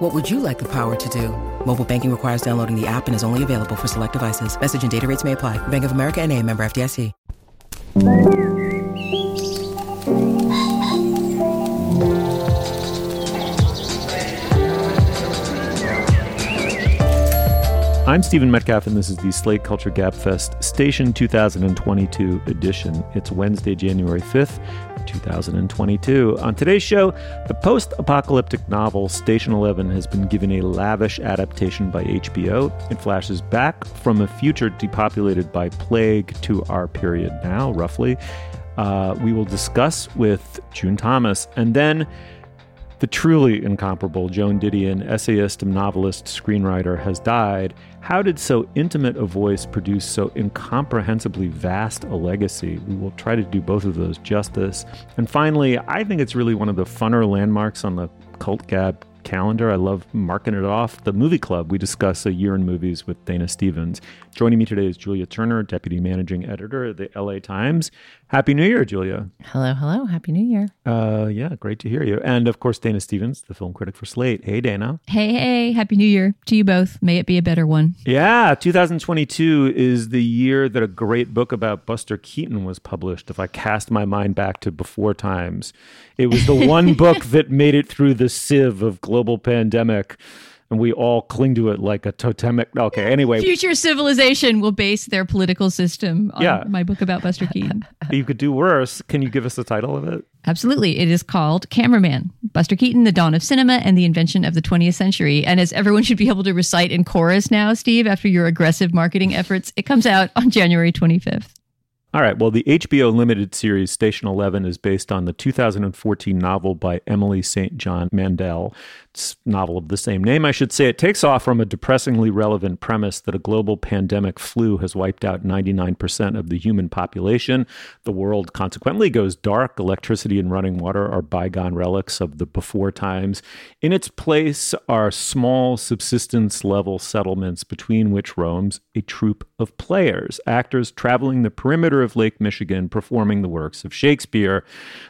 What would you like the power to do? Mobile banking requires downloading the app and is only available for select devices. Message and data rates may apply. Bank of America and a member FDIC. I'm Stephen Metcalf, and this is the Slate Culture Gabfest Station 2022 edition. It's Wednesday, January 5th, 2022. On today's show, the post apocalyptic novel Station 11 has been given a lavish adaptation by HBO. It flashes back from a future depopulated by plague to our period now, roughly. Uh, we will discuss with June Thomas, and then the truly incomparable Joan Didion, essayist, and novelist, screenwriter, has died. How did so intimate a voice produce so incomprehensibly vast a legacy? We will try to do both of those justice. And finally, I think it's really one of the funner landmarks on the Cult Gab calendar. I love marking it off. The Movie Club, we discuss a year in movies with Dana Stevens. Joining me today is Julia Turner, Deputy Managing Editor of the LA Times. Happy New Year, Julia. Hello, hello. Happy New Year. Uh, yeah, great to hear you. And of course, Dana Stevens, the film critic for Slate. Hey, Dana. Hey, hey. Happy New Year to you both. May it be a better one. Yeah, 2022 is the year that a great book about Buster Keaton was published. If I cast my mind back to before times, it was the one book that made it through the sieve of global pandemic and we all cling to it like a totemic. Okay, anyway. Future civilization will base their political system on Yeah. my book about Buster Keaton. you could do worse. Can you give us the title of it? Absolutely. It is called Cameraman Buster Keaton, The Dawn of Cinema and the Invention of the 20th Century. And as everyone should be able to recite in chorus now, Steve, after your aggressive marketing efforts, it comes out on January 25th. All right. Well, the HBO limited series Station 11 is based on the 2014 novel by Emily St. John Mandel. Novel of the same name, I should say. It takes off from a depressingly relevant premise that a global pandemic flu has wiped out 99% of the human population. The world consequently goes dark. Electricity and running water are bygone relics of the before times. In its place are small subsistence level settlements between which roams a troupe of players, actors traveling the perimeter of Lake Michigan performing the works of Shakespeare.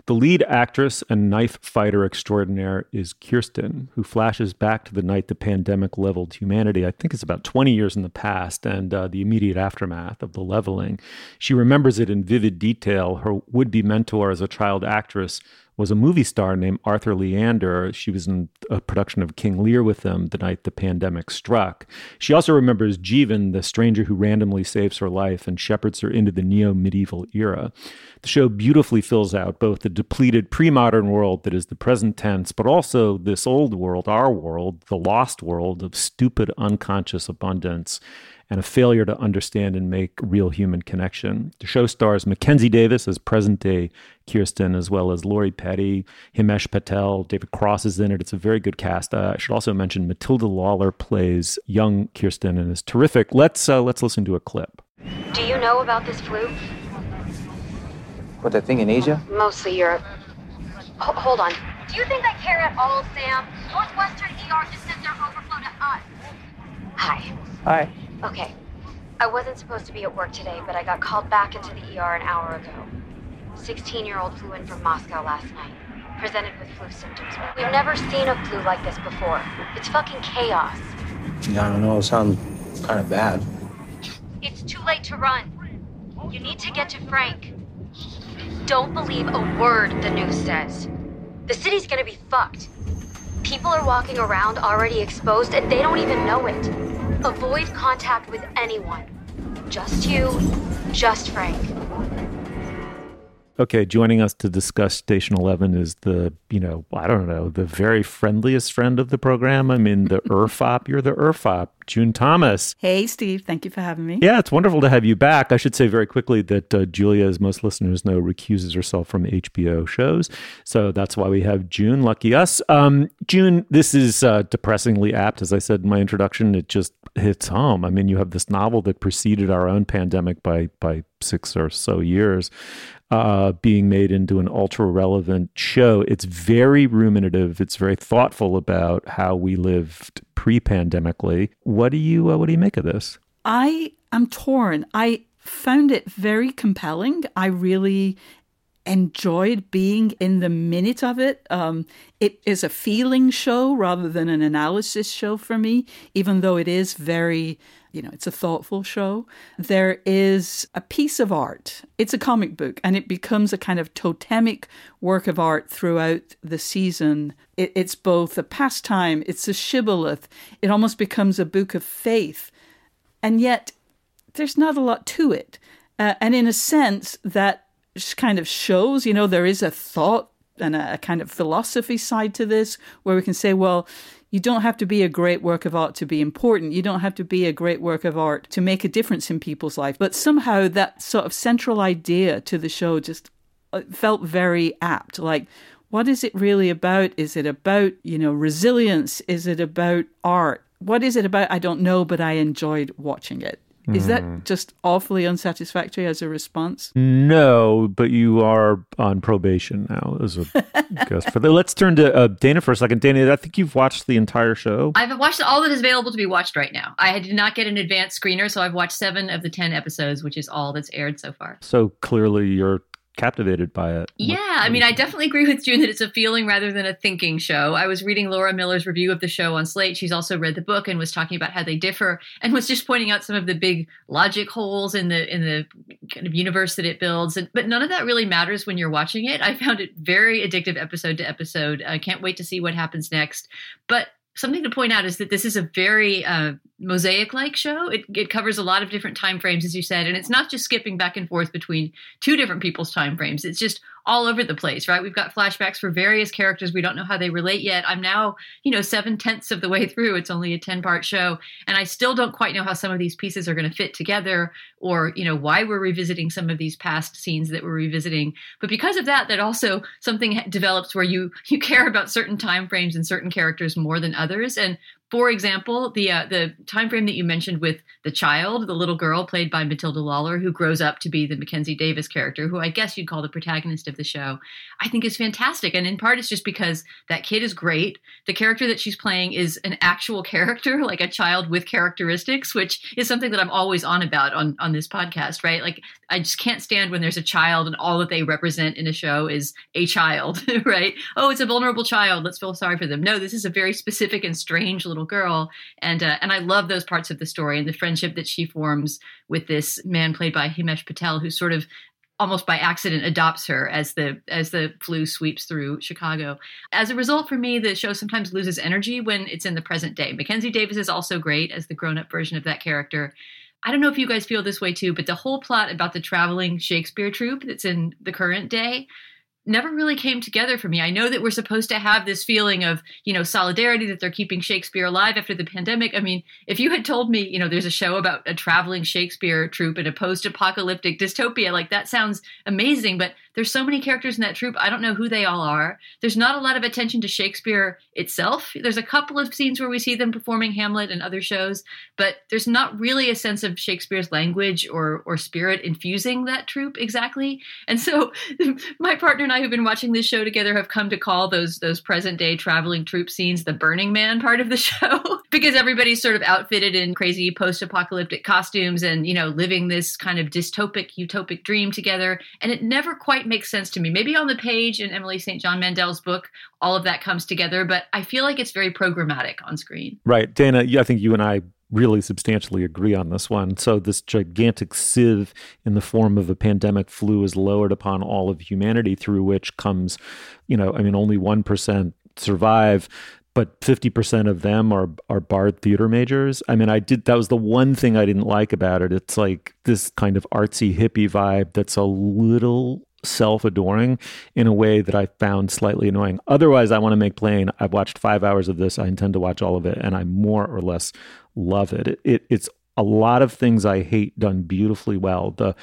The lead actress and knife fighter extraordinaire is Kirsten, who flashes back to the night the pandemic leveled humanity. I think it's about 20 years in the past and uh, the immediate aftermath of the leveling. She remembers it in vivid detail. Her would be mentor as a child actress was a movie star named Arthur Leander. She was in a production of King Lear with them the night the pandemic struck. She also remembers Jeevan, the stranger who randomly saves her life and shepherds her into the neo medieval era. The show beautifully fills out both the depleted pre modern world that is the present tense, but also this old world, our world, the lost world of stupid, unconscious abundance and a failure to understand and make real human connection. The show stars Mackenzie Davis as present day Kirsten, as well as Lori Petty, Himesh Patel, David Cross is in it. It's a very good cast. Uh, I should also mention Matilda Lawler plays young Kirsten and is terrific. Let's uh, let's listen to a clip. Do you know about this flu? What, that thing in Asia? Mostly Europe. Ho- hold on. Do you think I care at all, Sam? Northwestern ER just sent their overflow to us. Hi. Hi. Okay. I wasn't supposed to be at work today, but I got called back into the ER an hour ago. 16 year old flew in from Moscow last night, presented with flu symptoms. We've never seen a flu like this before. It's fucking chaos. Yeah, I don't know. It sounds kind of bad. It's too late to run. You need to get to Frank. Don't believe a word the news says. The city's gonna be fucked. People are walking around already exposed and they don't even know it. Avoid contact with anyone. Just you, just Frank. Okay, joining us to discuss Station 11 is the, you know, I don't know, the very friendliest friend of the program. I mean, the ERFOP. You're the ERFOP. June Thomas. Hey, Steve. Thank you for having me. Yeah, it's wonderful to have you back. I should say very quickly that uh, Julia, as most listeners know, recuses herself from HBO shows. So that's why we have June. Lucky us. Um, June, this is uh, depressingly apt. As I said in my introduction, it just, hits home. I mean, you have this novel that preceded our own pandemic by by six or so years, uh, being made into an ultra relevant show. It's very ruminative. It's very thoughtful about how we lived pre pandemically. What do you uh, What do you make of this? I am torn. I found it very compelling. I really enjoyed being in the minute of it. Um, it is a feeling show rather than an analysis show for me, even though it is very, you know, it's a thoughtful show. There is a piece of art. It's a comic book, and it becomes a kind of totemic work of art throughout the season. It, it's both a pastime, it's a shibboleth, it almost becomes a book of faith. And yet, there's not a lot to it. Uh, and in a sense, that kind of shows, you know, there is a thought and a, a kind of philosophy side to this where we can say, well, you don't have to be a great work of art to be important. You don't have to be a great work of art to make a difference in people's life. But somehow that sort of central idea to the show just uh, felt very apt. Like, what is it really about? Is it about, you know, resilience? Is it about art? What is it about? I don't know, but I enjoyed watching it. Is that hmm. just awfully unsatisfactory as a response? No, but you are on probation now as a guest for the. Let's turn to uh, Dana for a second. Dana, I think you've watched the entire show. I've watched all that is available to be watched right now. I did not get an advanced screener, so I've watched seven of the ten episodes, which is all that's aired so far. So clearly, you're captivated by it. Yeah, I mean, I definitely agree with June that it's a feeling rather than a thinking show. I was reading Laura Miller's review of the show on Slate. She's also read the book and was talking about how they differ and was just pointing out some of the big logic holes in the in the kind of universe that it builds. And, but none of that really matters when you're watching it. I found it very addictive episode to episode. I can't wait to see what happens next. But something to point out is that this is a very uh, mosaic like show. It, it covers a lot of different time frames as you said and it's not just skipping back and forth between two different people's time frames. It's just all over the place right? We've got flashbacks for various characters we don't know how they relate yet. I'm now you know seven tenths of the way through. It's only a 10 part show and i still don't quite know how some of these pieces are going to fit together or you know why we're revisiting some of these past scenes that we're revisiting. But because of that that also something develops where you you care about certain time frames and certain characters more than others and for example, the uh, the time frame that you mentioned with the child, the little girl played by Matilda Lawler, who grows up to be the Mackenzie Davis character, who I guess you'd call the protagonist of the show, I think is fantastic. And in part, it's just because that kid is great. The character that she's playing is an actual character, like a child with characteristics, which is something that I'm always on about on on this podcast, right? Like I just can't stand when there's a child and all that they represent in a show is a child, right? Oh, it's a vulnerable child. Let's feel sorry for them. No, this is a very specific and strange little little girl, and uh, and I love those parts of the story and the friendship that she forms with this man played by Himesh Patel, who sort of almost by accident adopts her as the as the flu sweeps through Chicago. As a result, for me, the show sometimes loses energy when it's in the present day. Mackenzie Davis is also great as the grown-up version of that character. I don't know if you guys feel this way too, but the whole plot about the traveling Shakespeare troupe that's in the current day never really came together for me. I know that we're supposed to have this feeling of, you know, solidarity that they're keeping Shakespeare alive after the pandemic. I mean, if you had told me, you know, there's a show about a traveling Shakespeare troupe in a post-apocalyptic dystopia, like that sounds amazing, but there's so many characters in that troupe. I don't know who they all are. There's not a lot of attention to Shakespeare itself. There's a couple of scenes where we see them performing Hamlet and other shows, but there's not really a sense of Shakespeare's language or or spirit infusing that troupe exactly. And so my partner and I who've been watching this show together have come to call those those present day traveling troupe scenes the Burning Man part of the show because everybody's sort of outfitted in crazy post-apocalyptic costumes and, you know, living this kind of dystopic utopic dream together and it never quite quite makes sense to me. Maybe on the page in Emily St. John Mandel's book, all of that comes together, but I feel like it's very programmatic on screen. Right. Dana, I think you and I really substantially agree on this one. So, this gigantic sieve in the form of a pandemic flu is lowered upon all of humanity, through which comes, you know, I mean, only 1% survive but 50% of them are are Bard theater majors. I mean, I did that was the one thing I didn't like about it. It's like this kind of artsy hippie vibe that's a little self adoring in a way that I found slightly annoying. Otherwise, I want to make plain I've watched five hours of this. I intend to watch all of it, and I more or less love it. it, it it's a lot of things I hate done beautifully well. The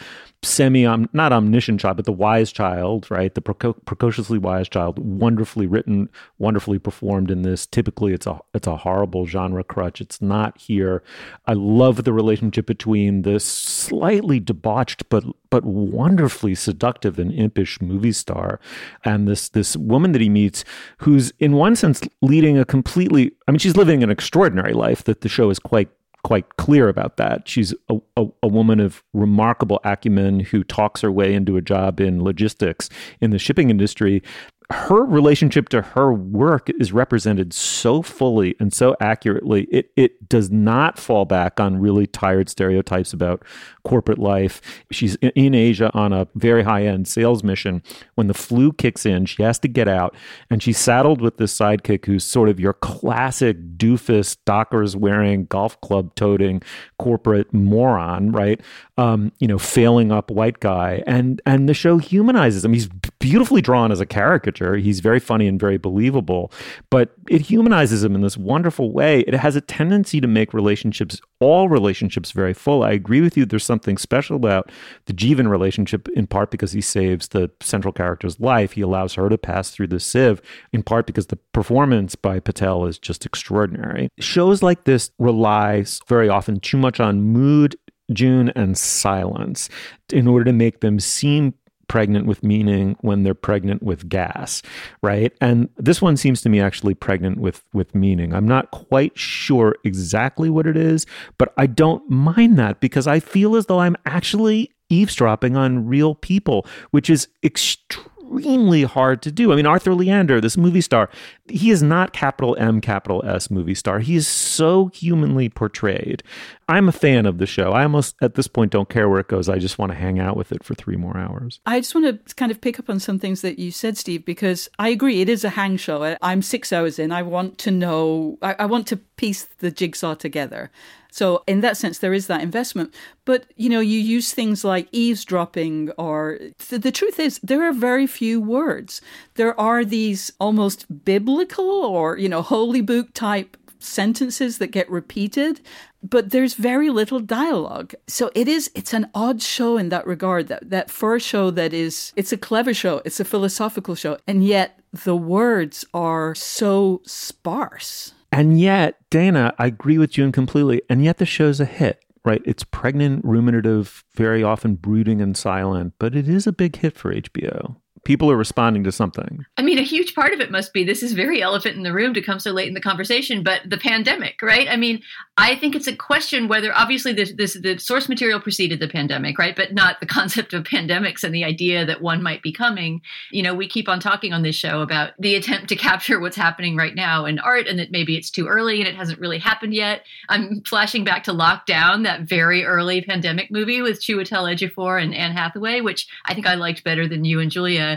semi, um, not omniscient child, but the wise child, right? The preco- precociously wise child, wonderfully written, wonderfully performed in this. Typically, it's a it's a horrible genre crutch. It's not here. I love the relationship between this slightly debauched but but wonderfully seductive and impish movie star and this this woman that he meets, who's in one sense leading a completely. I mean, she's living an extraordinary life that the show is quite quite clear about that. She's a, a, a, woman of remarkable acumen who talks her way into a job in logistics in the shipping industry her relationship to her work is represented so fully and so accurately. It it does not fall back on really tired stereotypes about corporate life. She's in Asia on a very high end sales mission. When the flu kicks in, she has to get out, and she's saddled with this sidekick who's sort of your classic doofus, Dockers wearing, golf club toting corporate moron, right? Um, you know, failing up white guy, and and the show humanizes him. He's beautifully drawn as a caricature. He's very funny and very believable, but it humanizes him in this wonderful way. It has a tendency to make relationships, all relationships, very full. I agree with you. There's something special about the Jeevan relationship, in part because he saves the central character's life. He allows her to pass through the sieve, in part because the performance by Patel is just extraordinary. Shows like this rely very often too much on mood June and silence in order to make them seem pregnant with meaning when they're pregnant with gas, right? And this one seems to me actually pregnant with with meaning. I'm not quite sure exactly what it is, but I don't mind that because I feel as though I'm actually eavesdropping on real people, which is extremely extremely hard to do. I mean, Arthur Leander, this movie star, he is not capital M, capital S movie star. He is so humanly portrayed. I'm a fan of the show. I almost, at this point, don't care where it goes. I just want to hang out with it for three more hours. I just want to kind of pick up on some things that you said, Steve, because I agree. It is a hang show. I'm six hours in. I want to know, I, I want to piece the jigsaw together. So in that sense, there is that investment. But you know, you use things like eavesdropping, or th- the truth is, there are very few words. There are these almost biblical or you know holy book type sentences that get repeated but there's very little dialogue so it is it's an odd show in that regard that that a show that is it's a clever show it's a philosophical show and yet the words are so sparse and yet, Dana, I agree with June completely. And yet, the show's a hit, right? It's pregnant, ruminative, very often brooding and silent, but it is a big hit for HBO people are responding to something. I mean, a huge part of it must be this is very elephant in the room to come so late in the conversation, but the pandemic, right? I mean, I think it's a question whether obviously this, this the source material preceded the pandemic, right? But not the concept of pandemics and the idea that one might be coming. You know, we keep on talking on this show about the attempt to capture what's happening right now in art and that maybe it's too early and it hasn't really happened yet. I'm flashing back to Locked Down, that very early pandemic movie with Chiwetel Ejiofor and Anne Hathaway, which I think I liked better than you and Julia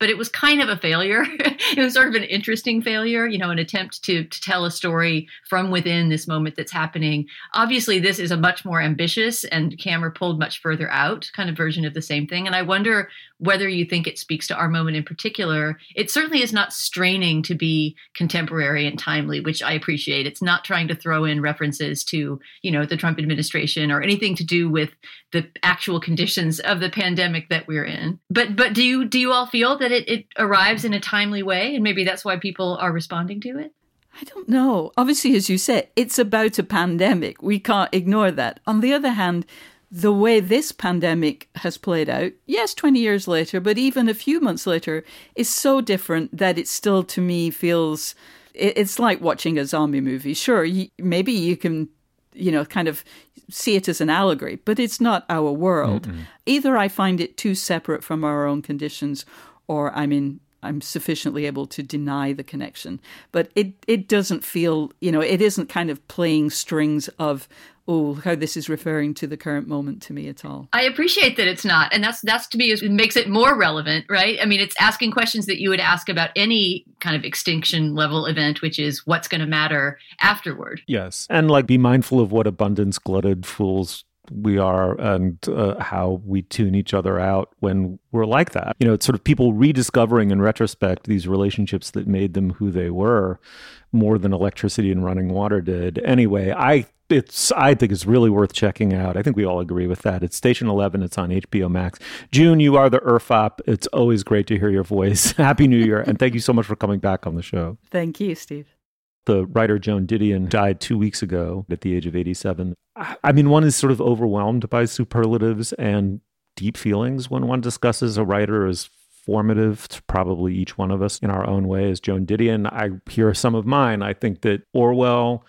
but it was kind of a failure. it was sort of an interesting failure, you know, an attempt to, to tell a story from within this moment that's happening. Obviously, this is a much more ambitious and camera pulled much further out kind of version of the same thing. And I wonder whether you think it speaks to our moment in particular. It certainly is not straining to be contemporary and timely, which I appreciate. It's not trying to throw in references to, you know, the Trump administration or anything to do with the actual conditions of the pandemic that we're in. But but do you do you all feel that it, it arrives in a timely way and maybe that's why people are responding to it? I don't know. Obviously, as you said, it's about a pandemic. We can't ignore that. On the other hand, the way this pandemic has played out, yes, 20 years later, but even a few months later, is so different that it still, to me, feels it's like watching a zombie movie. Sure, maybe you can, you know, kind of see it as an allegory, but it's not our world. Mm-mm. Either I find it too separate from our own conditions, or I'm in I'm sufficiently able to deny the connection. But it it doesn't feel, you know, it isn't kind of playing strings of oh how this is referring to the current moment to me at all. I appreciate that it's not. And that's that's to me is, it makes it more relevant right? I mean it's asking questions that you would ask about any kind of extinction level event which is what's going to matter afterward. Yes. And like be mindful of what abundance glutted fools we are and uh, how we tune each other out when we're like that. You know, it's sort of people rediscovering in retrospect these relationships that made them who they were more than electricity and running water did. Anyway, I it's I think it's really worth checking out. I think we all agree with that. It's Station Eleven. It's on HBO Max. June, you are the ERFOP. It's always great to hear your voice. Happy New Year, and thank you so much for coming back on the show. Thank you, Steve. The writer Joan Didion died two weeks ago at the age of 87. I mean, one is sort of overwhelmed by superlatives and deep feelings when one discusses a writer as formative to probably each one of us in our own way as Joan Didion. I hear some of mine. I think that Orwell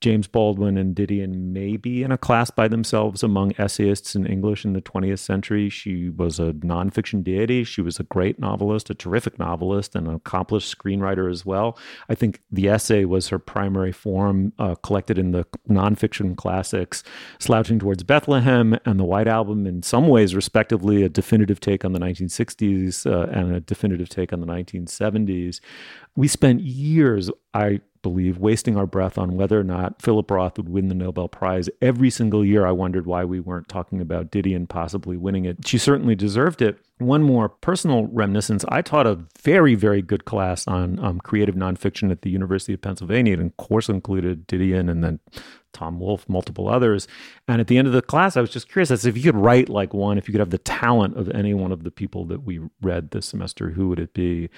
James Baldwin and Didion may be in a class by themselves among essayists in English in the 20th century. She was a nonfiction deity. She was a great novelist, a terrific novelist, and an accomplished screenwriter as well. I think the essay was her primary form, uh, collected in the nonfiction classics, Slouching Towards Bethlehem and The White Album, in some ways, respectively, a definitive take on the 1960s uh, and a definitive take on the 1970s. We spent years, I believe, wasting our breath on whether or not Philip Roth would win the Nobel Prize. Every single year, I wondered why we weren't talking about Didion possibly winning it. She certainly deserved it. One more personal reminiscence I taught a very, very good class on um, creative nonfiction at the University of Pennsylvania. Of course, included Didion and then Tom Wolfe, multiple others. And at the end of the class, I was just curious as if you could write like one, if you could have the talent of any one of the people that we read this semester, who would it be?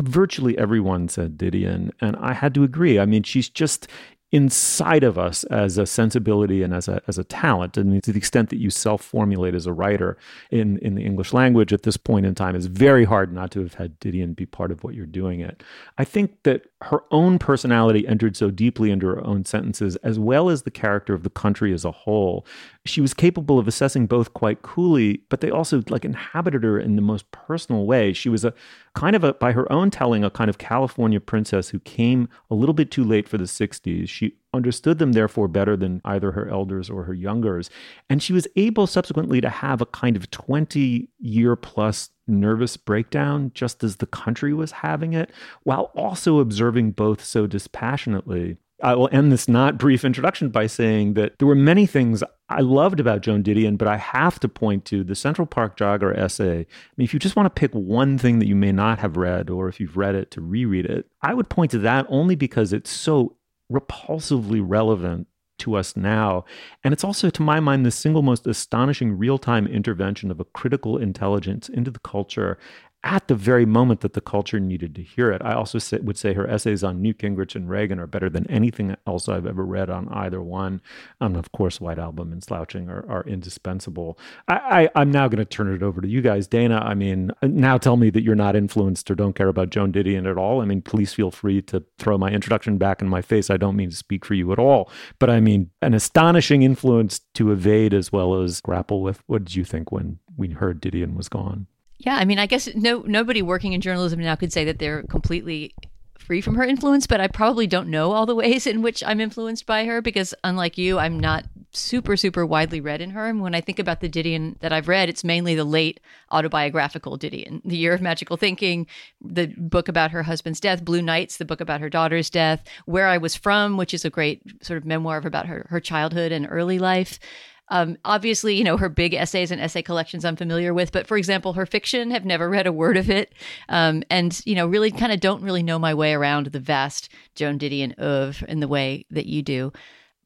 Virtually everyone said Didion. And I had to agree. I mean, she's just inside of us as a sensibility and as a as a talent. And to the extent that you self formulate as a writer in in the English language at this point in time, it's very hard not to have had Didion be part of what you're doing. It. I think that her own personality entered so deeply into her own sentences, as well as the character of the country as a whole. She was capable of assessing both quite coolly, but they also like inhabited her in the most personal way. She was a kind of a, by her own telling, a kind of California princess who came a little bit too late for the 60s. She understood them, therefore, better than either her elders or her youngers. And she was able subsequently to have a kind of 20 year plus nervous breakdown just as the country was having it, while also observing both so dispassionately. I will end this not brief introduction by saying that there were many things I loved about Joan Didion, but I have to point to the Central Park Jogger essay. I mean, if you just want to pick one thing that you may not have read, or if you've read it to reread it, I would point to that only because it's so repulsively relevant to us now. And it's also, to my mind, the single most astonishing real time intervention of a critical intelligence into the culture at the very moment that the culture needed to hear it. I also say, would say her essays on Newt Gingrich and Reagan are better than anything else I've ever read on either one. And of course, White Album and Slouching are, are indispensable. I, I, am now going to turn it over to you guys. Dana, I mean, now tell me that you're not influenced or don't care about Joan Didion at all. I mean, please feel free to throw my introduction back in my face. I don't mean to speak for you at all. But I mean, an astonishing influence to evade as well as grapple with. What did you think when we heard Didion was gone? Yeah, I mean, I guess no nobody working in journalism now could say that they're completely free from her influence, but I probably don't know all the ways in which I'm influenced by her because unlike you, I'm not super super widely read in her. And when I think about the Didion that I've read, it's mainly the late autobiographical Didion, The Year of Magical Thinking, the book about her husband's death, Blue Nights, the book about her daughter's death, Where I Was From, which is a great sort of memoir about her her childhood and early life. Um, obviously, you know, her big essays and essay collections I'm familiar with, but for example, her fiction, have never read a word of it. Um, and, you know, really kind of don't really know my way around the vast Joan Didion oeuvre in the way that you do.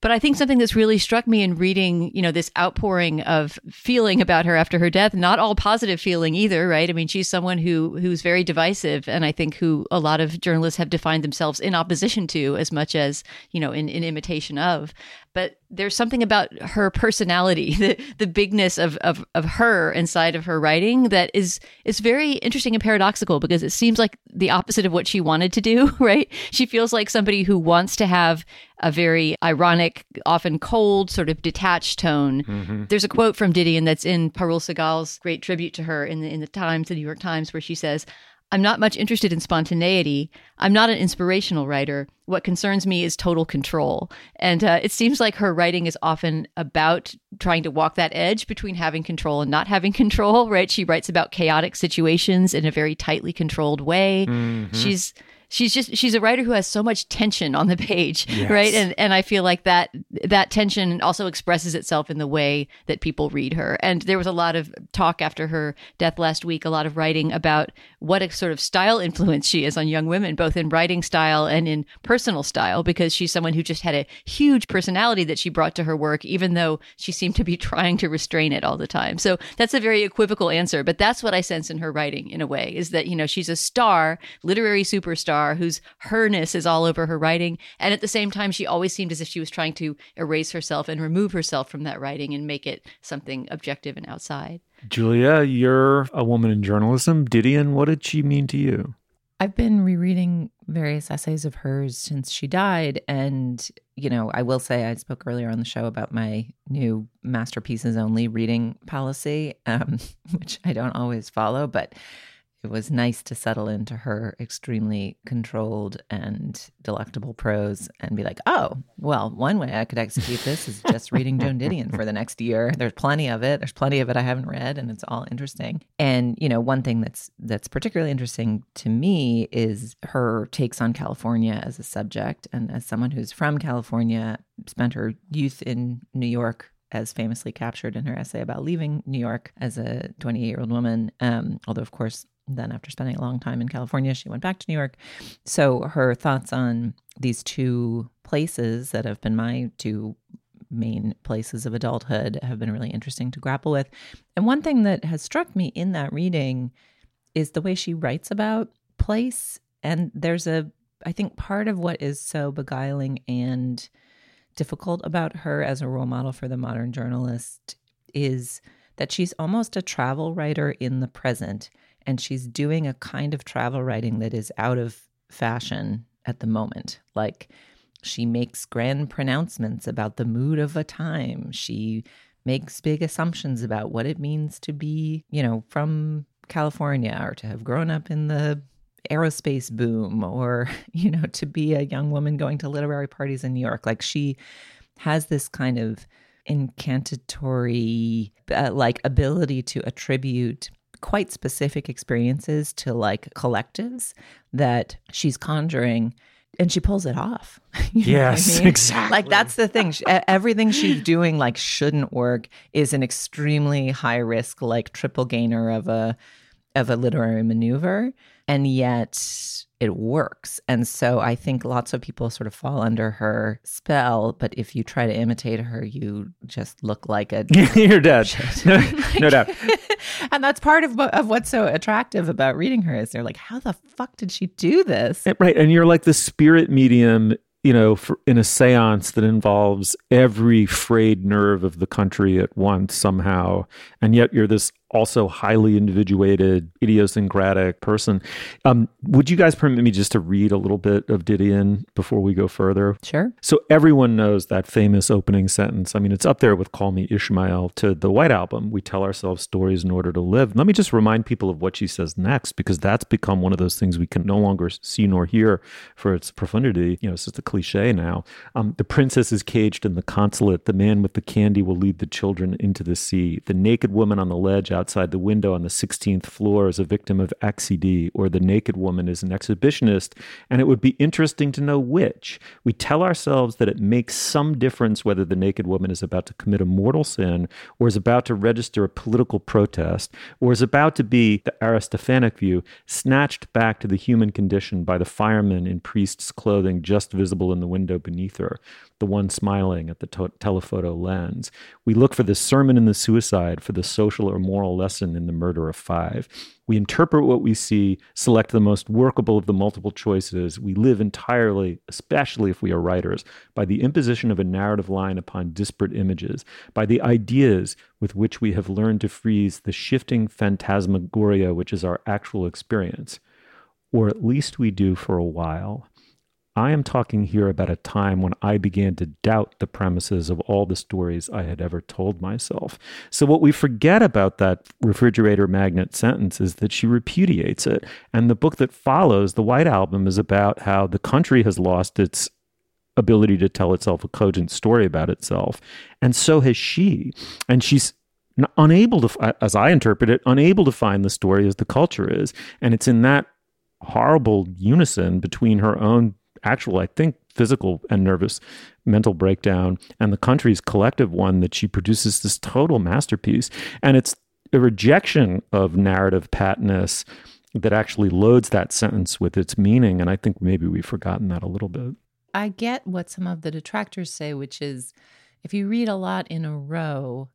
But I think something that's really struck me in reading, you know, this outpouring of feeling about her after her death, not all positive feeling either, right? I mean, she's someone who who's very divisive and I think who a lot of journalists have defined themselves in opposition to as much as, you know, in, in imitation of but there's something about her personality, the, the bigness of, of, of her inside of her writing that is is very interesting and paradoxical because it seems like the opposite of what she wanted to do, right? She feels like somebody who wants to have a very ironic, often cold, sort of detached tone. Mm-hmm. There's a quote from Didion that's in Parul Sehgal's great tribute to her in the in the Times, the New York Times, where she says, I'm not much interested in spontaneity. I'm not an inspirational writer. What concerns me is total control. And uh, it seems like her writing is often about trying to walk that edge between having control and not having control, right? She writes about chaotic situations in a very tightly controlled way. Mm-hmm. She's she's just she's a writer who has so much tension on the page yes. right? And and i feel like that that tension also expresses itself in the way that people read her. And there was a lot of talk after her death last week a lot of writing about what a sort of style influence she is on young women both in writing style and in personal style because she's someone who just had a huge personality that she brought to her work even though she seemed to be trying to restrain it all the time. So that's a very equivocal answer but that's what i sense in her writing in a way is that you know she's a star literary superstar star whose herness is all over her writing. And at the same time, she always seemed as if she was trying to erase herself and remove herself from that writing and make it something objective and outside. Julia, you're a woman in journalism. Didion, what did she mean to you? I've been rereading various essays of hers since she died. And, you know, I will say I spoke earlier on the show about my new masterpieces only reading policy, um, which I don't always follow, but it was nice to settle into her extremely controlled and delectable prose and be like, oh, well, one way I could execute this is just reading Joan Didion for the next year. There's plenty of it. There's plenty of it I haven't read, and it's all interesting. And you know, one thing that's that's particularly interesting to me is her takes on California as a subject, and as someone who's from California, spent her youth in New York as famously captured in her essay about leaving New York as a 28 year old woman. Um, although, of course, then, after spending a long time in California, she went back to New York. So, her thoughts on these two places that have been my two main places of adulthood have been really interesting to grapple with. And one thing that has struck me in that reading is the way she writes about place. And there's a, I think, part of what is so beguiling and difficult about her as a role model for the modern journalist is that she's almost a travel writer in the present and she's doing a kind of travel writing that is out of fashion at the moment. Like she makes grand pronouncements about the mood of a time. She makes big assumptions about what it means to be, you know, from California or to have grown up in the aerospace boom or, you know, to be a young woman going to literary parties in New York. Like she has this kind of incantatory uh, like ability to attribute quite specific experiences to like collectives that she's conjuring and she pulls it off. yes, I mean? exactly. Like that's the thing. She, everything she's doing like shouldn't work is an extremely high risk like triple gainer of a of a literary maneuver and yet it works. And so I think lots of people sort of fall under her spell, but if you try to imitate her, you just look like a you're dead. no, no doubt. And that's part of of what's so attractive about reading her is they're like, how the fuck did she do this? Eh, right, and you're like the spirit medium you know, for, in a seance that involves every frayed nerve of the country at once somehow, and yet you're this also highly individuated, idiosyncratic person. Um, would you guys permit me just to read a little bit of Didion before we go further? Sure. So everyone knows that famous opening sentence. I mean, it's up there with "Call Me Ishmael" to the White Album. We tell ourselves stories in order to live. Let me just remind people of what she says next, because that's become one of those things we can no longer see nor hear for its profundity. You know, it's just a cliche now. Um, the princess is caged in the consulate. The man with the candy will lead the children into the sea. The naked woman on the ledge out outside the window on the 16th floor is a victim of accidie, or the naked woman is an exhibitionist, and it would be interesting to know which. We tell ourselves that it makes some difference whether the naked woman is about to commit a mortal sin, or is about to register a political protest, or is about to be, the Aristophanic view, snatched back to the human condition by the fireman in priest's clothing just visible in the window beneath her the one smiling at the to- telephoto lens. We look for the sermon in the suicide, for the social or moral lesson in the murder of five. We interpret what we see, select the most workable of the multiple choices. We live entirely, especially if we are writers, by the imposition of a narrative line upon disparate images, by the ideas with which we have learned to freeze the shifting phantasmagoria which is our actual experience. Or at least we do for a while. I am talking here about a time when I began to doubt the premises of all the stories I had ever told myself. So, what we forget about that refrigerator magnet sentence is that she repudiates it. And the book that follows, The White Album, is about how the country has lost its ability to tell itself a cogent story about itself. And so has she. And she's unable to, as I interpret it, unable to find the story as the culture is. And it's in that horrible unison between her own actual, I think, physical and nervous mental breakdown and the country's collective one that she produces this total masterpiece. And it's a rejection of narrative patness that actually loads that sentence with its meaning. And I think maybe we've forgotten that a little bit. I get what some of the detractors say, which is if you read a lot in a row,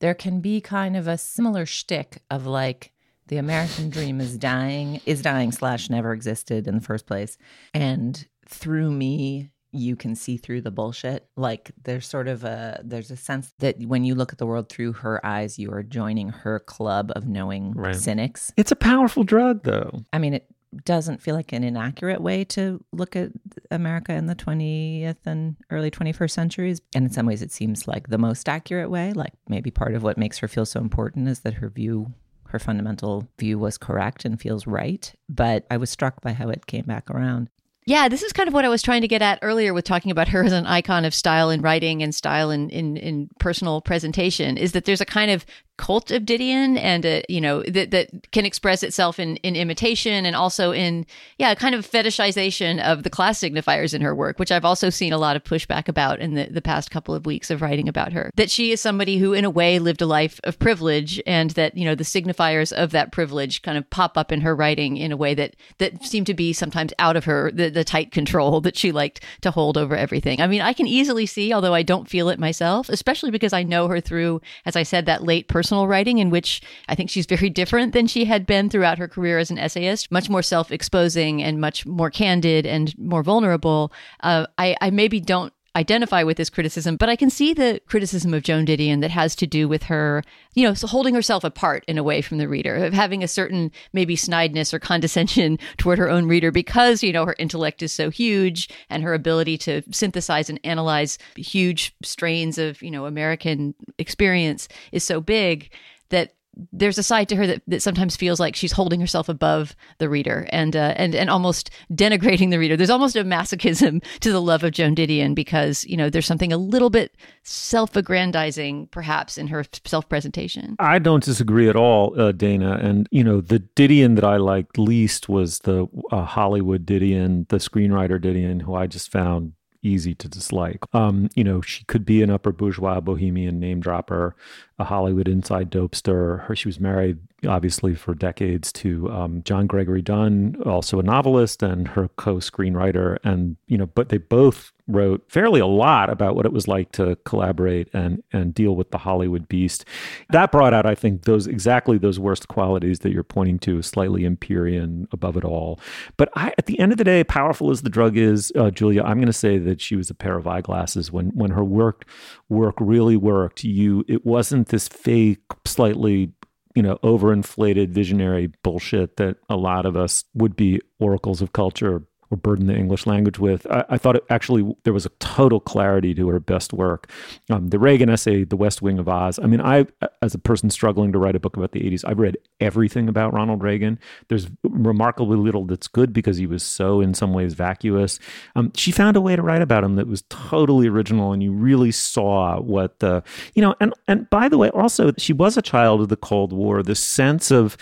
there can be kind of a similar shtick of like, the American dream is dying, is dying slash never existed in the first place. And through me, you can see through the bullshit. Like there's sort of a there's a sense that when you look at the world through her eyes, you are joining her club of knowing right. cynics. It's a powerful drug though. I mean it doesn't feel like an inaccurate way to look at America in the 20th and early 21st centuries. And in some ways, it seems like the most accurate way. Like maybe part of what makes her feel so important is that her view, her fundamental view was correct and feels right. But I was struck by how it came back around. Yeah, this is kind of what I was trying to get at earlier with talking about her as an icon of style in writing and style in, in, in personal presentation is that there's a kind of cult of Didion and a, you know that that can express itself in in imitation and also in yeah kind of fetishization of the class signifiers in her work which I've also seen a lot of pushback about in the the past couple of weeks of writing about her. That she is somebody who in a way lived a life of privilege and that you know the signifiers of that privilege kind of pop up in her writing in a way that that seem to be sometimes out of her the, the tight control that she liked to hold over everything. I mean I can easily see although I don't feel it myself especially because I know her through as I said that late person personal writing, in which I think she's very different than she had been throughout her career as an essayist, much more self exposing and much more candid and more vulnerable. Uh, I, I maybe don't identify with this criticism, but I can see the criticism of Joan Didion that has to do with her, you know, holding herself apart in a way from the reader, of having a certain maybe snideness or condescension toward her own reader because, you know, her intellect is so huge and her ability to synthesize and analyze huge strains of, you know, American experience is so big that there's a side to her that, that sometimes feels like she's holding herself above the reader and uh, and and almost denigrating the reader. There's almost a masochism to the love of Joan Didion because you know there's something a little bit self-aggrandizing perhaps in her self-presentation. I don't disagree at all, uh, Dana. And you know the Didion that I liked least was the uh, Hollywood Didion, the screenwriter Didion, who I just found easy to dislike. Um, you know, she could be an upper bourgeois bohemian name dropper, a Hollywood inside dopester. Her, she was married, obviously, for decades to um, John Gregory Dunne, also a novelist and her co-screenwriter. And you know, but they both wrote fairly a lot about what it was like to collaborate and and deal with the Hollywood beast. That brought out, I think, those exactly those worst qualities that you're pointing to, slightly Empyrean above it all. But I, at the end of the day, powerful as the drug is, uh, Julia, I'm going to say that she was a pair of eyeglasses when when her work work really worked. You, it wasn't this fake, slightly you know, overinflated visionary bullshit that a lot of us would be oracles of culture or burden the English language with. I, I, thought it actually there was a total clarity to her best work. Um, the Reagan essay, The West Wing of Oz. I mean, I, as a person struggling to write a book about the 80s, I've read everything about Ronald Reagan. There's remarkably little that's good because he was so, in some ways, vacuous. Um, she found a way to write about him that was totally original, and you really saw what the, you know, and, and by the way, also, she was a child of the Cold War. The sense of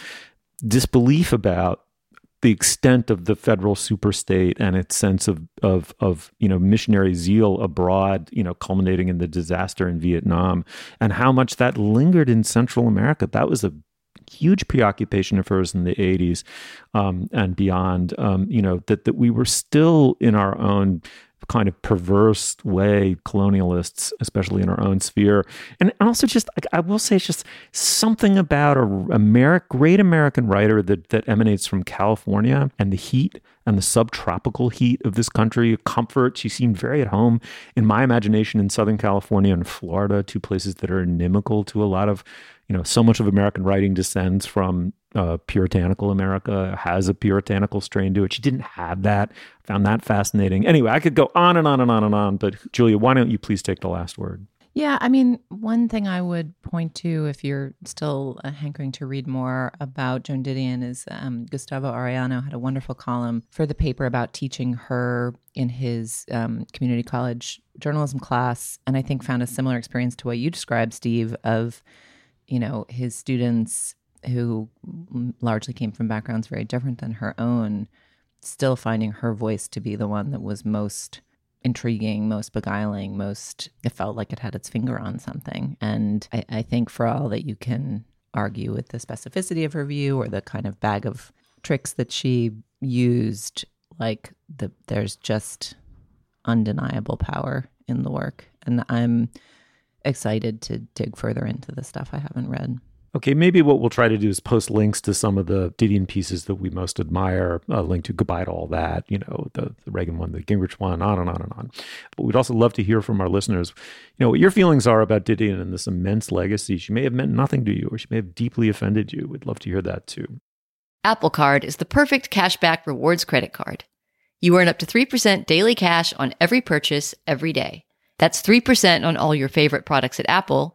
disbelief about the extent of the federal superstate and its sense of of of you know missionary zeal abroad, you know, culminating in the disaster in Vietnam, and how much that lingered in Central America. That was a huge preoccupation of hers in the 80s um, and beyond. Um, you know that that we were still in our own kind of perverse way colonialists, especially in our own sphere. And also just, I will say, it's just something about a Ameri- great American writer that, that emanates from California and the heat and the subtropical heat of this country, comfort. She seemed very at home in my imagination in Southern California and Florida, two places that are inimical to a lot of, you know, so much of American writing descends from uh, puritanical America has a puritanical strain to it. She didn't have that. Found that fascinating. Anyway, I could go on and on and on and on, but Julia, why don't you please take the last word? Yeah, I mean, one thing I would point to if you're still uh, hankering to read more about Joan Didion is um, Gustavo Arellano had a wonderful column for the paper about teaching her in his um, community college journalism class, and I think found a similar experience to what you described, Steve, of you know his students who largely came from backgrounds very different than her own, still finding her voice to be the one that was most intriguing, most beguiling, most, it felt like it had its finger on something. And I, I think for all that you can argue with the specificity of her view or the kind of bag of tricks that she used, like the, there's just undeniable power in the work. And I'm excited to dig further into the stuff I haven't read. Okay, maybe what we'll try to do is post links to some of the Didion pieces that we most admire, a link to Goodbye to All That, you know, the, the Reagan one, the Gingrich one, on and on and on. But we'd also love to hear from our listeners, you know, what your feelings are about Didion and this immense legacy. She may have meant nothing to you or she may have deeply offended you. We'd love to hear that too. Apple Card is the perfect cashback rewards credit card. You earn up to 3% daily cash on every purchase every day. That's 3% on all your favorite products at Apple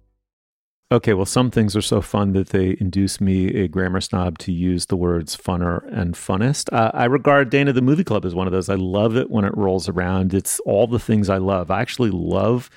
Okay, well, some things are so fun that they induce me, a grammar snob, to use the words funner and funnest. Uh, I regard Dana the Movie Club as one of those. I love it when it rolls around. It's all the things I love. I actually love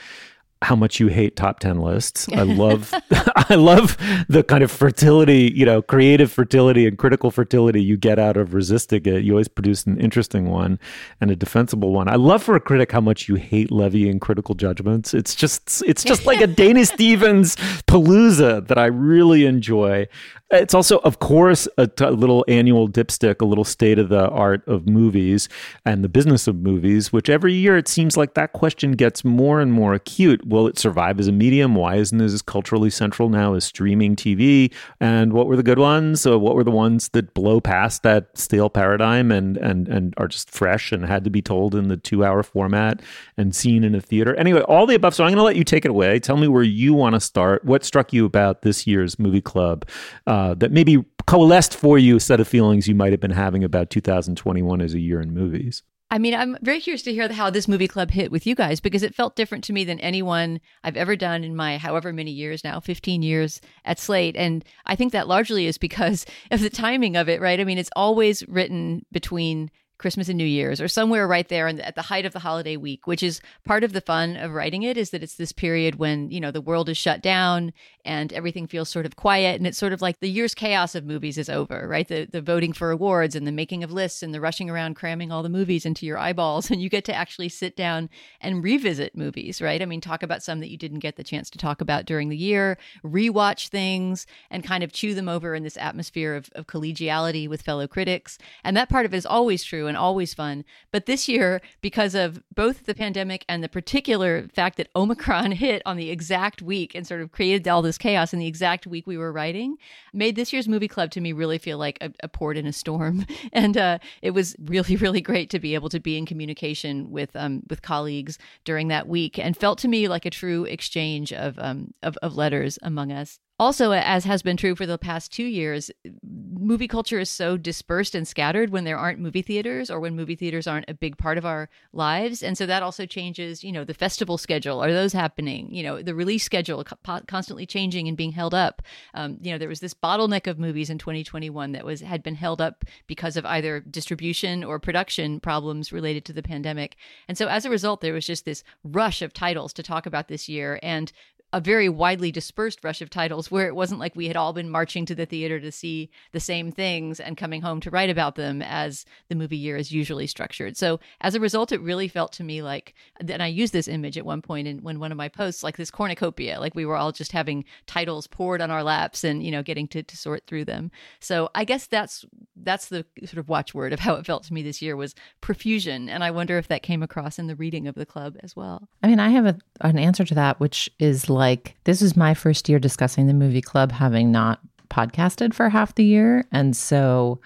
how much you hate top 10 lists. I love I love the kind of fertility, you know, creative fertility and critical fertility you get out of resisting it. You always produce an interesting one and a defensible one. I love for a critic how much you hate levying critical judgments. It's just it's just like a Dana Stevens palooza that I really enjoy. It's also, of course, a, t- a little annual dipstick, a little state of the art of movies and the business of movies, which every year it seems like that question gets more and more acute. Will it survive as a medium? Why isn't it as culturally central now as streaming TV? And what were the good ones? So what were the ones that blow past that stale paradigm and and and are just fresh and had to be told in the two hour format and seen in a theater? Anyway, all the above. So I'm going to let you take it away. Tell me where you want to start. What struck you about this year's movie club? Uh, that maybe coalesced for you a set of feelings you might have been having about 2021 as a year in movies. I mean, I'm very curious to hear how this movie club hit with you guys because it felt different to me than anyone I've ever done in my however many years now, 15 years at Slate. And I think that largely is because of the timing of it, right? I mean, it's always written between Christmas and New Year's, or somewhere right there the, at the height of the holiday week, which is part of the fun of writing it, is that it's this period when, you know, the world is shut down and everything feels sort of quiet. And it's sort of like the year's chaos of movies is over, right? The, the voting for awards and the making of lists and the rushing around cramming all the movies into your eyeballs. And you get to actually sit down and revisit movies, right? I mean, talk about some that you didn't get the chance to talk about during the year, rewatch things, and kind of chew them over in this atmosphere of, of collegiality with fellow critics. And that part of it is always true and always fun. But this year, because of both the pandemic and the particular fact that Omicron hit on the exact week and sort of created all this chaos in the exact week we were writing, made this year's movie club to me really feel like a, a port in a storm. And uh, it was really, really great to be able to be in communication with um, with colleagues during that week, and felt to me like a true exchange of um, of, of letters among us. Also, as has been true for the past two years, movie culture is so dispersed and scattered when there aren't movie theaters or when movie theaters aren't a big part of our lives. And so that also changes, you know, the festival schedule. Are those happening? You know, the release schedule constantly changing and being held up. Um, you know, there was this bottleneck of movies in 2021 that was had been held up because of either distribution or production problems related to the pandemic. And so as a result, there was just this rush of titles to talk about this year. And a very widely dispersed rush of titles where it wasn't like we had all been marching to the theater to see the same things and coming home to write about them as the movie year is usually structured. So as a result, it really felt to me like, and I used this image at one point in when one of my posts, like this cornucopia, like we were all just having titles poured on our laps and, you know, getting to, to sort through them. So I guess that's, that's the sort of watchword of how it felt to me this year was profusion. And I wonder if that came across in the reading of the club as well. I mean, I have a, an answer to that, which is like, like this is my first year discussing the movie club, having not podcasted for half the year. And so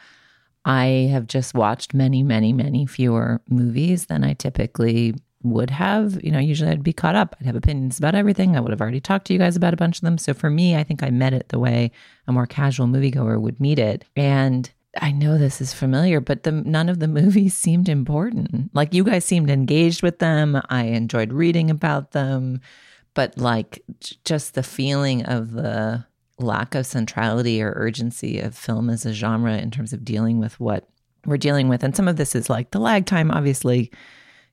I have just watched many, many, many fewer movies than I typically would have. You know, usually I'd be caught up. I'd have opinions about everything. I would have already talked to you guys about a bunch of them. So for me, I think I met it the way a more casual moviegoer would meet it. And I know this is familiar, but the none of the movies seemed important. Like you guys seemed engaged with them. I enjoyed reading about them but like just the feeling of the lack of centrality or urgency of film as a genre in terms of dealing with what we're dealing with. And some of this is like the lag time, obviously.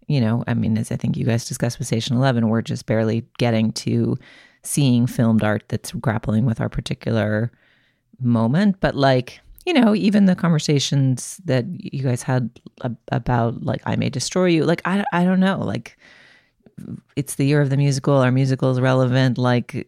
You know, I mean, as I think you guys discussed with Station 11, we're just barely getting to seeing filmed art that's grappling with our particular moment. But like, you know, even the conversations that you guys had about like I May Destroy You, like, I, I don't know, like, it's the year of the musical. Our musical is relevant. Like,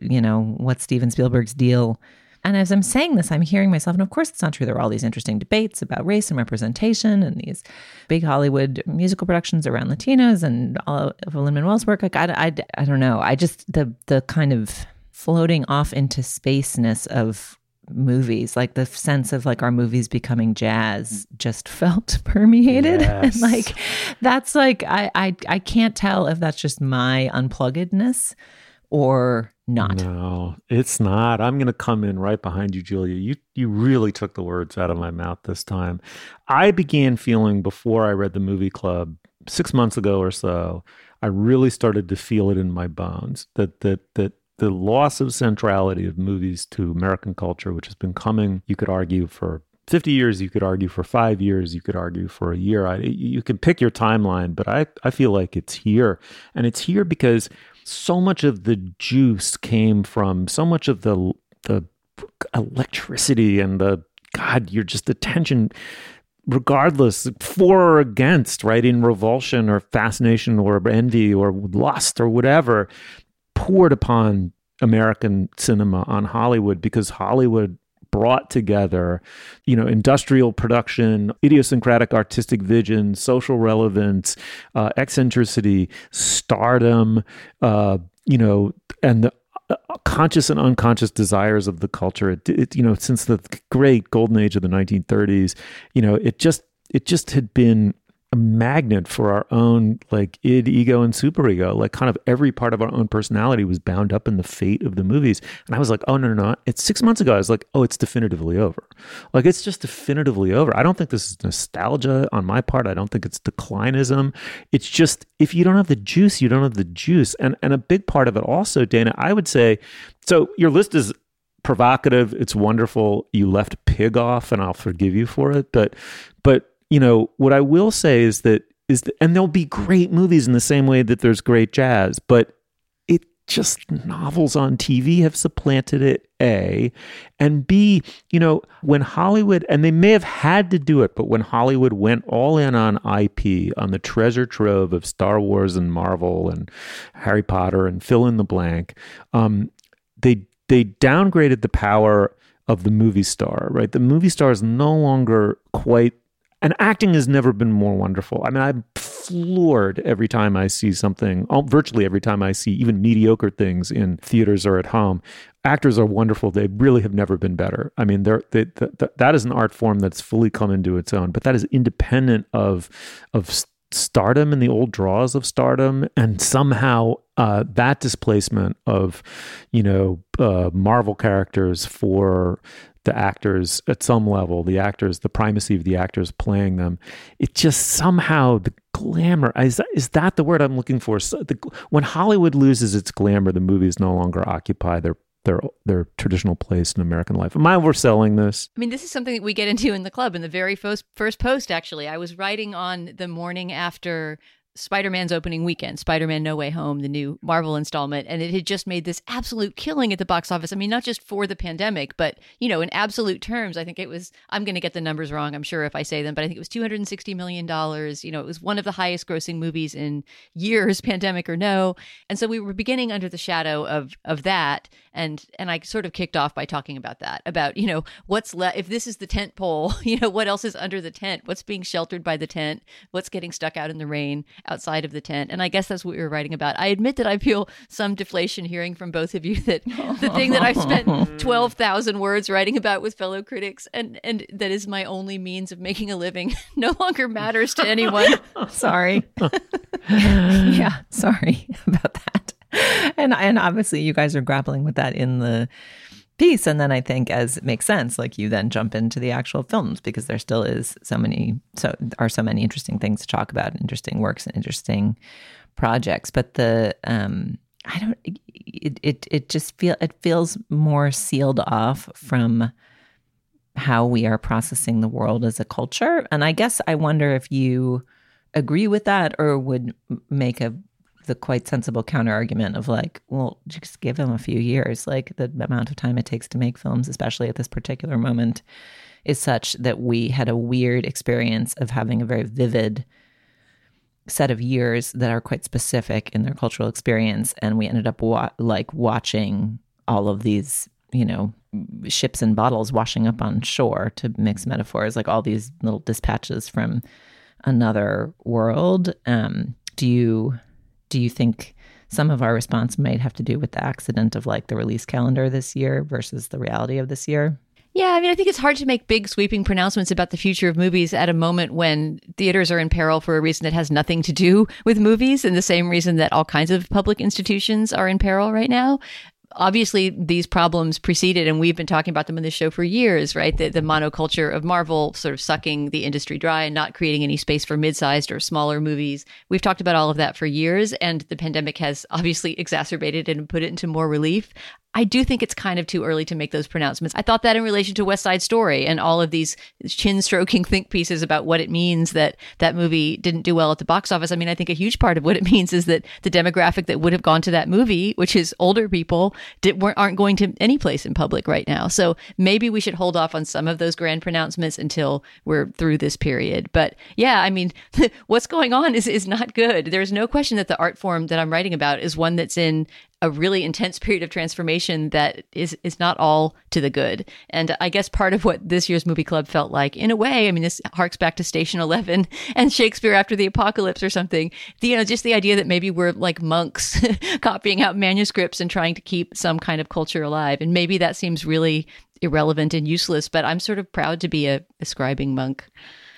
you know, what's Steven Spielberg's deal? And as I'm saying this, I'm hearing myself, and of course, it's not true. There are all these interesting debates about race and representation, and these big Hollywood musical productions around Latinos and all of Lin Manuel's work. Like, I, I, I don't know. I just the the kind of floating off into spaceness of movies like the sense of like our movies becoming jazz just felt permeated. Yes. and like that's like I, I i can't tell if that's just my unpluggedness or not. No it's not. I'm gonna come in right behind you julia. You you really took the words out of my mouth this time. I began feeling before i read the movie club six months ago or so i really started to feel it in my bones that that that the loss of centrality of movies to American culture, which has been coming, you could argue, for 50 years, you could argue for five years, you could argue for a year. I, you can pick your timeline, but I, I feel like it's here. And it's here because so much of the juice came from so much of the, the electricity and the, God, you're just attention regardless for or against right in revulsion or fascination or envy or lust or whatever poured upon American cinema on Hollywood because Hollywood brought together, you know, industrial production, idiosyncratic artistic vision, social relevance, uh, eccentricity, stardom, uh, you know, and the uh, conscious and unconscious desires of the culture. It, it, you know, since the great golden age of the 1930s, you know, it just it just had been a magnet for our own like id, ego, and superego. Like kind of every part of our own personality was bound up in the fate of the movies. And I was like, oh no, no, no. It's six months ago. I was like, oh, it's definitively over. Like it's just definitively over. I don't think this is nostalgia on my part. I don't think it's declinism. It's just if you don't have the juice, you don't have the juice. And and a big part of it also, Dana, I would say, so your list is provocative. It's wonderful. You left pig off, and I'll forgive you for it. But but you know, what I will say is that is that, and there'll be great movies in the same way that there's great jazz, but it just novels on TV have supplanted it. A and B, you know, when Hollywood and they may have had to do it, but when Hollywood went all in on IP, on the treasure trove of Star Wars and Marvel and Harry Potter and fill in the blank, um, they they downgraded the power of the movie star, right? The movie star is no longer quite and acting has never been more wonderful. I mean, I'm floored every time I see something, virtually every time I see even mediocre things in theaters or at home. Actors are wonderful. They really have never been better. I mean, they're, they, that is an art form that's fully come into its own, but that is independent of of stardom and the old draws of stardom and somehow uh, that displacement of you know uh, marvel characters for the actors at some level the actors the primacy of the actors playing them it just somehow the glamour is that, is that the word i'm looking for so the, when hollywood loses its glamour the movies no longer occupy their their their traditional place in American life. Am I overselling this? I mean, this is something that we get into in the club in the very first first post. Actually, I was writing on the morning after Spider Man's opening weekend, Spider Man No Way Home, the new Marvel installment, and it had just made this absolute killing at the box office. I mean, not just for the pandemic, but, you know, in absolute terms, I think it was, I'm going to get the numbers wrong, I'm sure if I say them, but I think it was $260 million. You know, it was one of the highest grossing movies in years, pandemic or no. And so we were beginning under the shadow of, of that. And, and I sort of kicked off by talking about that, about, you know, what's left, if this is the tent pole, you know, what else is under the tent? What's being sheltered by the tent? What's getting stuck out in the rain? Outside of the tent. And I guess that's what we were writing about. I admit that I feel some deflation hearing from both of you that the thing that I've spent 12,000 words writing about with fellow critics and, and that is my only means of making a living no longer matters to anyone. sorry. yeah, sorry about that. And and obviously you guys are grappling with that in the piece. And then I think as it makes sense, like you then jump into the actual films because there still is so many, so are so many interesting things to talk about, interesting works and interesting projects. But the, um, I don't, it, it, it just feel, it feels more sealed off from how we are processing the world as a culture. And I guess I wonder if you agree with that or would make a the quite sensible counter argument of like, well, just give them a few years. Like the amount of time it takes to make films, especially at this particular moment, is such that we had a weird experience of having a very vivid set of years that are quite specific in their cultural experience, and we ended up wa- like watching all of these, you know, ships and bottles washing up on shore to mix metaphors, like all these little dispatches from another world. Um, do you do you think some of our response might have to do with the accident of like the release calendar this year versus the reality of this year? Yeah, I mean, I think it's hard to make big sweeping pronouncements about the future of movies at a moment when theaters are in peril for a reason that has nothing to do with movies, and the same reason that all kinds of public institutions are in peril right now obviously these problems preceded and we've been talking about them in the show for years right? The, the monoculture of marvel sort of sucking the industry dry and not creating any space for mid-sized or smaller movies. We've talked about all of that for years and the pandemic has obviously exacerbated and put it into more relief I do think it's kind of too early to make those pronouncements. I thought that in relation to West Side Story and all of these chin stroking think pieces about what it means that that movie didn't do well at the box office. I mean, I think a huge part of what it means is that the demographic that would have gone to that movie, which is older people, did, aren't going to any place in public right now. So maybe we should hold off on some of those grand pronouncements until we're through this period. But yeah, I mean, what's going on is, is not good. There's no question that the art form that I'm writing about is one that's in a really intense period of transformation that is is not all to the good. And I guess part of what this year's movie club felt like, in a way, I mean, this harks back to Station Eleven and Shakespeare after the apocalypse or something. The, you know, just the idea that maybe we're like monks copying out manuscripts and trying to keep some kind of culture alive. And maybe that seems really irrelevant and useless, but I'm sort of proud to be a, a scribing monk.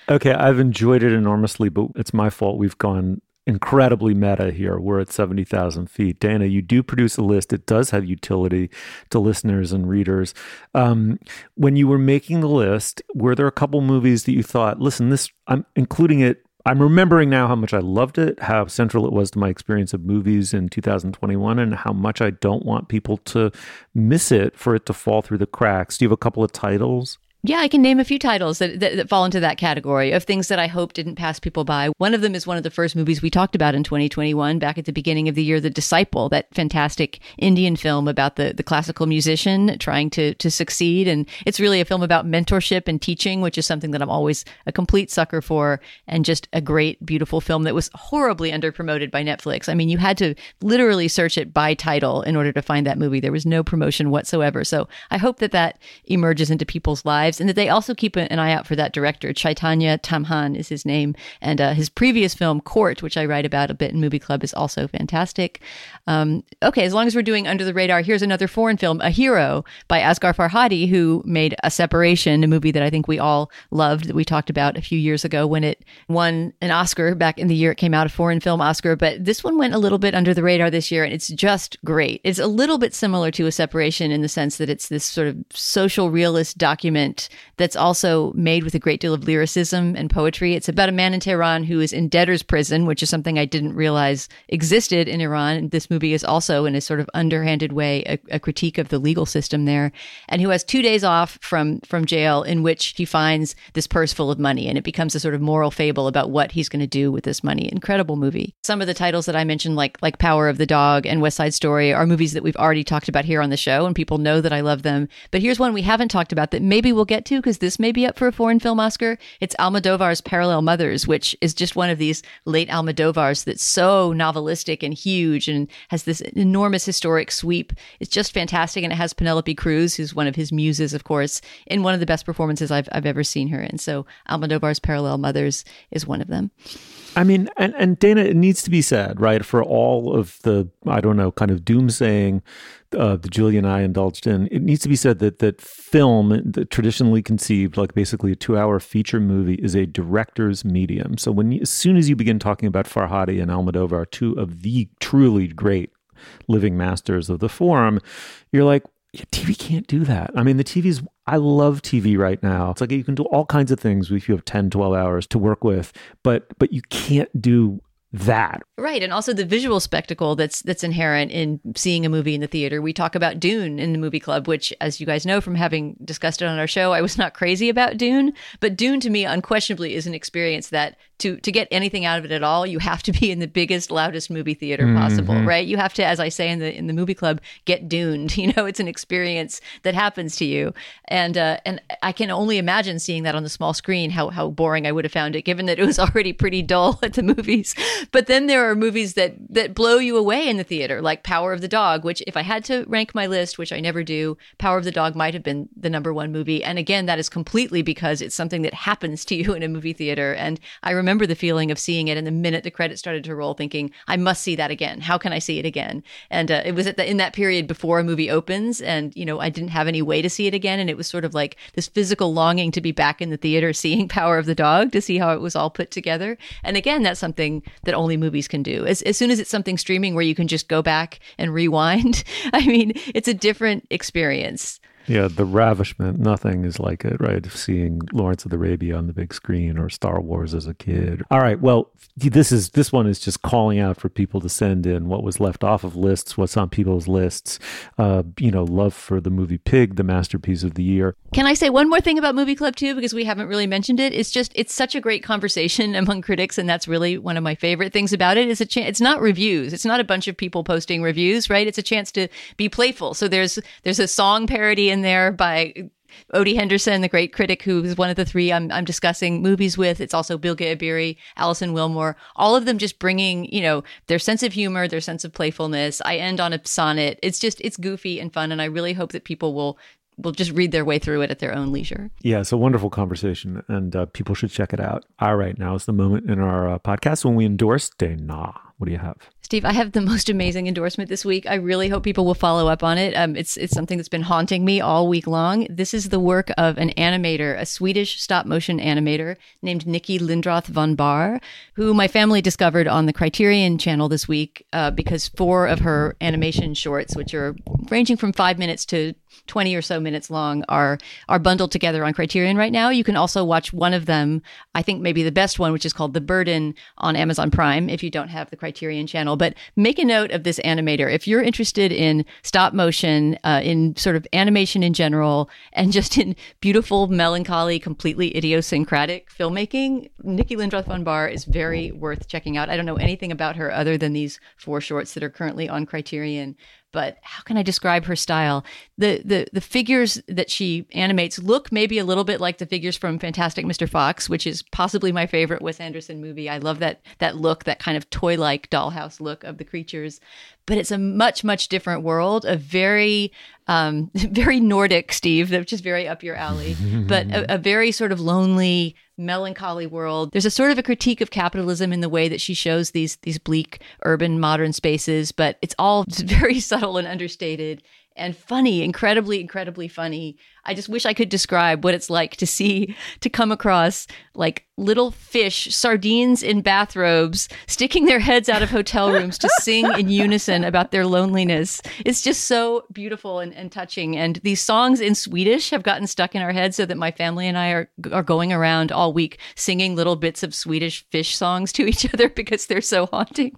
Okay, I've enjoyed it enormously, but it's my fault we've gone incredibly meta here. We're at 70,000 feet. Dana, you do produce a list. It does have utility to listeners and readers. Um, when you were making the list, were there a couple movies that you thought, listen, this, I'm including it. I'm remembering now how much I loved it, how central it was to my experience of movies in 2021, and how much I don't want people to miss it for it to fall through the cracks. Do you have a couple of titles? Yeah, I can name a few titles that, that, that, fall into that category of things that I hope didn't pass people by. One of them is one of the first movies we talked about in 2021, back at the beginning of the year, The Disciple, that fantastic Indian film about the, the classical musician trying to, to succeed. And it's really a film about mentorship and teaching, which is something that I'm always a complete sucker for, and just a great, beautiful film that was horribly underpromoted by Netflix. I mean, you had to literally search it by title in order to find that movie. There was no promotion whatsoever. So I hope that that emerges into people's lives lives, and that they also keep an eye out for that director. Chaitanya Tamhane is his name, and uh, his previous film Court, which I write about a bit in Movie Club, is also fantastic. Um, okay, as long as we're doing under the radar, here's another foreign film, A Hero by Asghar Farhadi, who made A Separation, a movie that I think we all loved that we talked about a few years ago when it won an Oscar back in the year it came out, a foreign film Oscar. But this one went a little bit under the radar this year, and it's just great. It's a little bit similar to A Separation in the sense that it's this sort of social realist document that's also made with a great deal of lyricism and poetry. It's about a man in Tehran who is in debtor's prison, which is something I didn't realize existed in Iran. This movie is also, in a sort of underhanded way, a, a critique of the legal system there, and who has two days off from from jail in which he finds this purse full of money, and it becomes a sort of moral fable about what he's going to do with this money. Incredible movie. Some of the titles that I mentioned, like like Power of the Dog and West Side Story, are movies that we've already talked about here on the show, and people know that I love them. But here's one we haven't talked about that maybe we'll get to because this may be up for a foreign film Oscar. It's Almodovar's Parallel Mothers, which is just one of these late Almodovars that's so novelistic and huge and has this enormous historic sweep. It's just fantastic. And it has Penelope Cruz, who's one of his muses, of course, in one of the best performances I've, I've ever seen her in. So Almodovar's Parallel Mothers is one of them. I mean, and, and Dana, it needs to be said, right? For all of the, I don't know, kind of doomsaying uh, that Julie and I indulged in, it needs to be said that that film, the traditionally conceived like basically a two-hour feature movie, is a director's medium. So when as soon as you begin talking about Farhadi and Almodovar, two of the truly great living masters of the form, you're like, yeah, TV can't do that. I mean, the TV's, I love TV right now. It's like you can do all kinds of things if you have 10, 12 hours to work with, but, but you can't do that. Right, and also the visual spectacle that's that's inherent in seeing a movie in the theater. We talk about Dune in the movie club, which as you guys know from having discussed it on our show, I was not crazy about Dune, but Dune to me unquestionably is an experience that to to get anything out of it at all, you have to be in the biggest loudest movie theater mm-hmm. possible, right? You have to as I say in the in the movie club, get duned. You know, it's an experience that happens to you. And uh, and I can only imagine seeing that on the small screen how how boring I would have found it given that it was already pretty dull at the movies. But then there are movies that that blow you away in the theater, like Power of the Dog, which if I had to rank my list, which I never do, Power of the Dog might have been the number one movie. And again, that is completely because it's something that happens to you in a movie theater. And I remember the feeling of seeing it, and the minute the credits started to roll, thinking, I must see that again. How can I see it again? And uh, it was the, in that period before a movie opens, and you know I didn't have any way to see it again, and it was sort of like this physical longing to be back in the theater, seeing Power of the Dog, to see how it was all put together. And again, that's something that only movies can do. As, as soon as it's something streaming where you can just go back and rewind, I mean, it's a different experience. Yeah, the ravishment, nothing is like it, right? Seeing Lawrence of Arabia on the big screen or Star Wars as a kid. All right, well, this is this one is just calling out for people to send in what was left off of lists, what's on people's lists. Uh, you know, love for the movie Pig, the masterpiece of the year. Can I say one more thing about Movie Club too because we haven't really mentioned it? It's just it's such a great conversation among critics and that's really one of my favorite things about it. Is a chance it's not reviews. It's not a bunch of people posting reviews, right? It's a chance to be playful. So there's there's a song parody in there by Odie Henderson, the great critic who is one of the three I'm, I'm discussing movies with. It's also Bilge Ebiri, Alison Willmore, all of them just bringing, you know, their sense of humor, their sense of playfulness. I end on a sonnet. It's just, it's goofy and fun. And I really hope that people will will just read their way through it at their own leisure. Yeah, it's a wonderful conversation, and uh, people should check it out. All right, now is the moment in our uh, podcast when we endorse Dana. What do you have? Steve, I have the most amazing endorsement this week. I really hope people will follow up on it. Um, it's it's something that's been haunting me all week long. This is the work of an animator, a Swedish stop motion animator named Niki Lindroth von Bahr, who my family discovered on the Criterion channel this week uh, because four of her animation shorts, which are ranging from five minutes to 20 or so minutes long, are are bundled together on Criterion right now. You can also watch one of them, I think maybe the best one, which is called The Burden on Amazon Prime if you don't have the Criterion channel. But make a note of this animator. If you're interested in stop motion, uh, in sort of animation in general, and just in beautiful, melancholy, completely idiosyncratic filmmaking, Niki Lindroth von Bahr is very worth checking out. I don't know anything about her other than these four shorts that are currently on Criterion but how can I describe her style? The the the figures that she animates look maybe a little bit like the figures from Fantastic Mr. Fox, which is possibly my favorite Wes Anderson movie. I love that that look, that kind of toy-like dollhouse look of the creatures but it's a much much different world a very um, very nordic steve which is very up your alley but a, a, very sort of lonely melancholy world. There's a sort of a critique of capitalism in the way that she shows these these bleak urban modern spaces but it's all very subtle and understated and funny, incredibly, incredibly funny. I just wish I could describe what it's like to see, to come across like little fish, sardines in bathrobes, sticking their heads out of hotel rooms to sing in unison about their loneliness. It's just so beautiful and, and touching. And these songs in Swedish have gotten stuck in our heads so that my family and I are, are going around all week singing little bits of Swedish fish songs to each other because they're so haunting.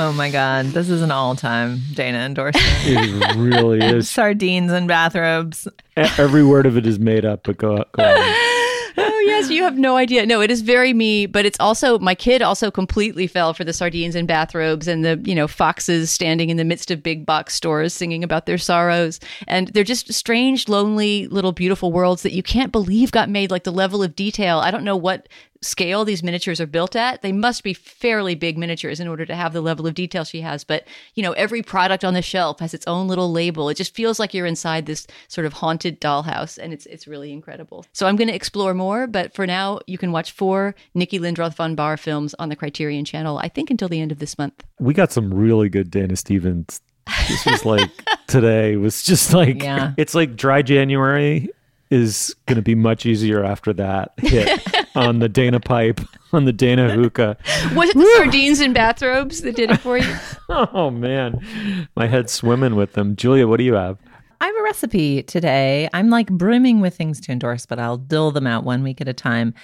Oh my God. This is an all time Dana endorsement. It really is. Sardines and bathrobes. Every word of it is made up, but go, go on oh yes, you have no idea. No, it is very me, but it's also my kid also completely fell for the sardines and bathrobes and the you know foxes standing in the midst of big box stores singing about their sorrows, and they're just strange, lonely, little beautiful worlds that you can't believe got made. Like the level of detail, I don't know what scale these miniatures are built at. They must be fairly big miniatures in order to have the level of detail she has. But, you know, every product on the shelf has its own little label. It just feels like you're inside this sort of haunted dollhouse and it's it's really incredible. So I'm going to explore more, but for now you can watch four Niki Lindroth von Bahr films on the Criterion channel, I think until the end of this month. We got some really good Dana Stevens. This was like today was just like yeah. it's like dry January is going to be much easier after that hit on the Dana pipe, on the Dana hookah. Was it the sardines and bathrobes that did it for you? oh, man. My head's swimming with them. Julia, what do you have? I have a recipe today. I'm like brimming with things to endorse, but I'll dill them out one week at a time.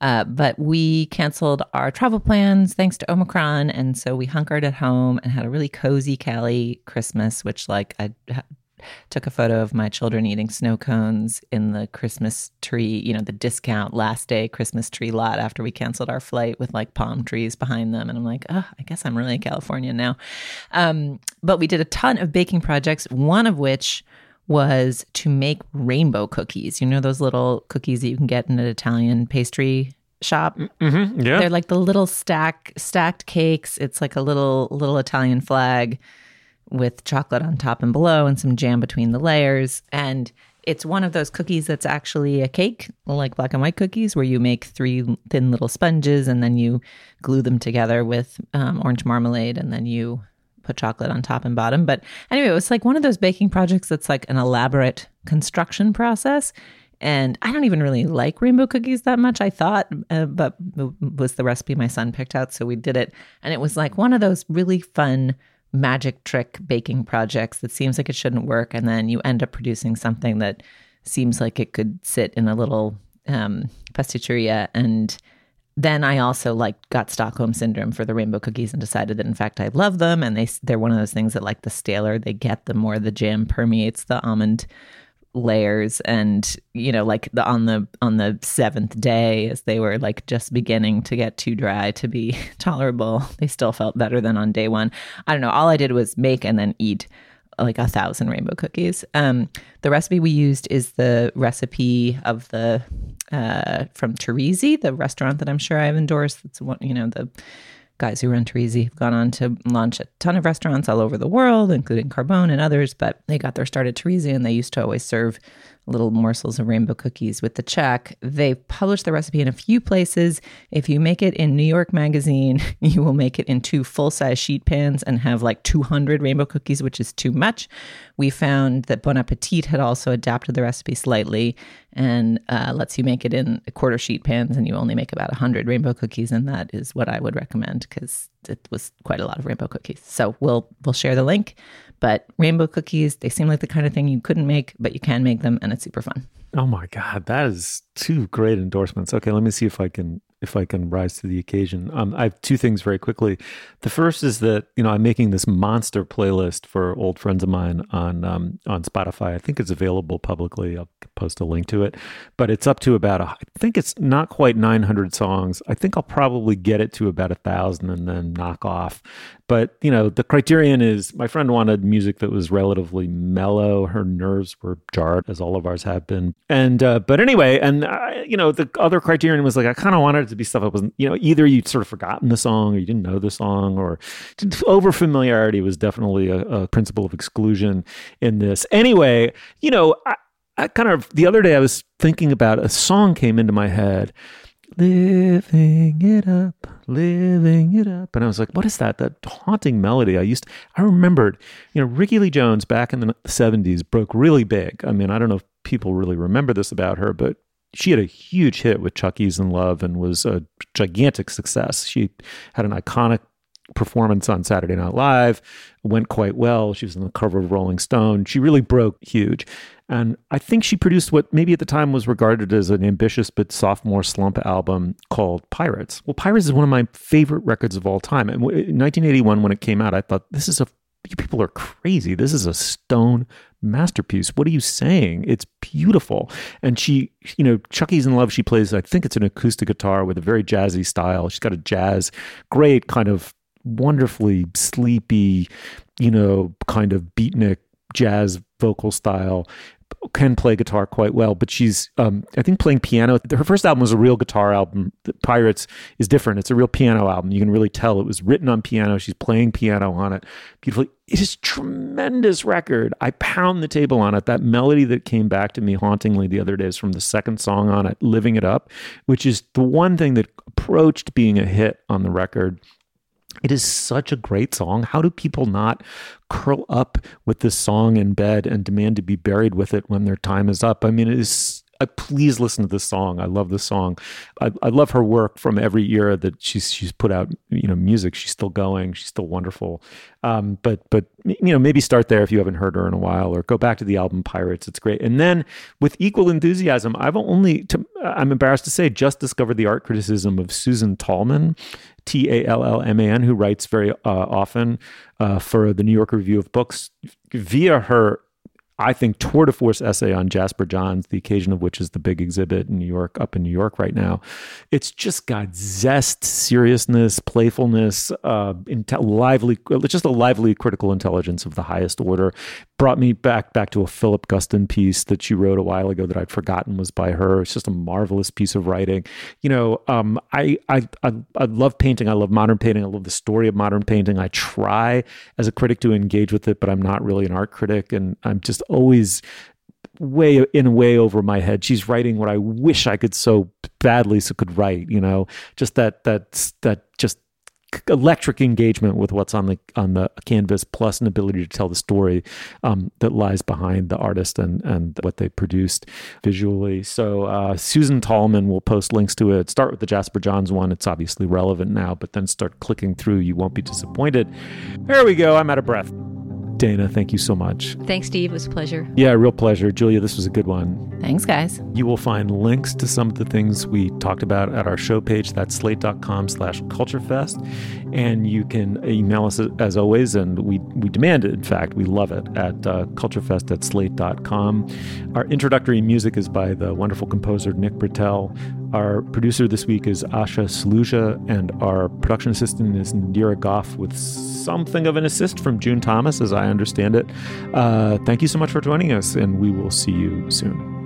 Uh, but we canceled our travel plans thanks to Omicron. And so we hunkered at home and had a really cozy Cali Christmas, which, like, I took a photo of my children eating snow cones in the Christmas tree, you know, the discount last day Christmas tree lot after we canceled our flight with like palm trees behind them. And I'm like, oh, I guess I'm really in California now. Um, but we did a ton of baking projects, one of which was to make rainbow cookies. You know, those little cookies that you can get in an Italian pastry shop. Mm-hmm, yeah. They're like the little stack stacked cakes. It's like a little little Italian flag with chocolate on top and below and some jam between the layers. And it's one of those cookies that's actually a cake, like black and white cookies, where you make three thin little sponges and then you glue them together with um, orange marmalade and then you put chocolate on top and bottom. But anyway, it was like one of those baking projects that's like an elaborate construction process. And I don't even really like rainbow cookies that much, I thought, uh, but was the recipe my son picked out. So we did it. And it was like one of those really fun magic trick baking projects that seems like it shouldn't work and then you end up producing something that seems like it could sit in a little um, pasticceria and then I also like got Stockholm syndrome for the rainbow cookies and decided that in fact I love them and they they're one of those things that like the staler they get the more the jam permeates the almond layers and you know like the on the on the seventh day as they were like just beginning to get too dry to be tolerable they still felt better than on day one. I don't know. All i did was make and then eat like a thousand rainbow cookies. Um the recipe we used is the recipe of the uh from Torrisi, the restaurant that i'm sure i've endorsed. That's one you know the guys who run Torrisi have gone on to launch a ton of restaurants all over the world, including Carbone and others. But they got their start at Torrisi, and they used to always serve little morsels of rainbow cookies with the check. They've published the recipe in a few places. If you make it in New York Magazine, you will make it in two full size sheet pans and have like 200 rainbow cookies, which is too much. We found that Bon Appetit had also adapted the recipe slightly and uh, lets you make it in a quarter sheet pans, and you only make about 100 rainbow cookies. And that is what I would recommend because it was quite a lot of rainbow cookies. So we'll we'll share the link But rainbow cookies, they seem like the kind of thing you couldn't make, but you can make them, and it's super fun. Oh my God, that is two great endorsements. Okay, let me see if I can if I can rise to the occasion. Um, I have two things very quickly. The first is that you know I'm making this monster playlist for old friends of mine on um, on Spotify. I think it's available publicly. I'll post a link to it, but it's up to about a, I think it's not quite 900 songs. I think I'll probably get it to about a thousand and then knock off. But you know the criterion is my friend wanted music that was relatively mellow. Her nerves were jarred, as all of ours have been. And uh, but anyway, and I, you know the other criterion was like I kind of wanted to be stuff that wasn't, you know, either you'd sort of forgotten the song or you didn't know the song or over familiarity was definitely a, a, principle of exclusion in this. Anyway, you know, I, I kind of, the other day I was thinking about a song came into my head living it up, living it up. And I was like, what is that? That haunting melody. I used, to, I remembered, you know, Rickie Lee Jones back in the 70s broke really big. I mean, I don't know if people really remember this about her, but she had a huge hit with Chuck E. in Love and was a gigantic success. She had an iconic performance on Saturday Night Live, went quite well. She was on the cover of Rolling Stone. She really broke huge. And I think she produced what maybe at the time was regarded as an ambitious but sophomore slump album called Pirates. Well, Pirates is one of my favorite records of all time. And in 1981, when it came out, I thought this is a you people are crazy. This is a stone masterpiece. What are you saying? It's beautiful. And she, you know, Chuck E.'s in Love, she plays, I think it's an acoustic guitar with a very jazzy style. She's got a jazz, great kind of wonderfully sleepy, you know, kind of beatnik jazz vocal style can play guitar quite well, but she's, um, I think, playing piano. Her first album was a real guitar album. The Pirates is different. It's a real piano album. You can really tell it was written on piano. She's playing piano on it beautifully. It is tremendous record. I pound the table on it. That melody that came back to me hauntingly the other day is from the second song on it, "Living It Up," which is the one thing that approached being a hit on the record it is such a great song. How do people not curl up with this song in bed and demand to be buried with it when their time is up? I mean, it is uh, please listen to this song. I love this song. I, I, love her work from every era that she's she's put out. You know, music. She's still going. She's still wonderful. Um, but but you know, maybe start there if you haven't heard her in a while, or go back to the album Pirates. It's great. And then with equal enthusiasm, I've only to, I'm embarrassed to say just discovered the art criticism of Susan Tallman. T A L L M A N, who writes very uh, often uh, for the New York Review of Books via her I think, tour de force essay on Jasper Johns, the occasion of which is the big exhibit in New York, up in New York right now. It's just got zest, seriousness, playfulness, uh, inte- lively, just a lively critical intelligence of the highest order. Brought me back back to a Philip Guston piece that she wrote a while ago that I'd forgotten was by her. It's just a marvelous piece of writing. You know, um, I, I I I love painting. I love modern painting. I love the story of modern painting. I try as a critic to engage with it, but I'm not really an art critic, and I'm just always way in way over my head. She's writing what I wish I could so badly so could write, you know, just that that that just electric engagement with what's on the on the canvas plus an ability to tell the story um, that lies behind the artist and and what they produced visually. So uh, susan tallman will post links to it. Start with the jasper johns one. It's obviously relevant now but then start clicking through. You won't be disappointed. There we go. I'm out of breath Dana, thank you so much. Thanks, Steve. It was a pleasure. Yeah, real pleasure. Julia, this was a good one. Thanks, guys. You will find links to some of the things we talked about at our show page. That's slate.com slash culturefest. And you can email us as always, and we, we demand it, in fact. We love it at uh, culturefest at slate.com. Our introductory music is by the wonderful composer Nick Britell. Our producer this week is Asha Saluja, and our production assistant is Nadira Goffe with something of an assist from June Thomas, as I understand it. Uh, thank you so much for joining us, and we will see you soon.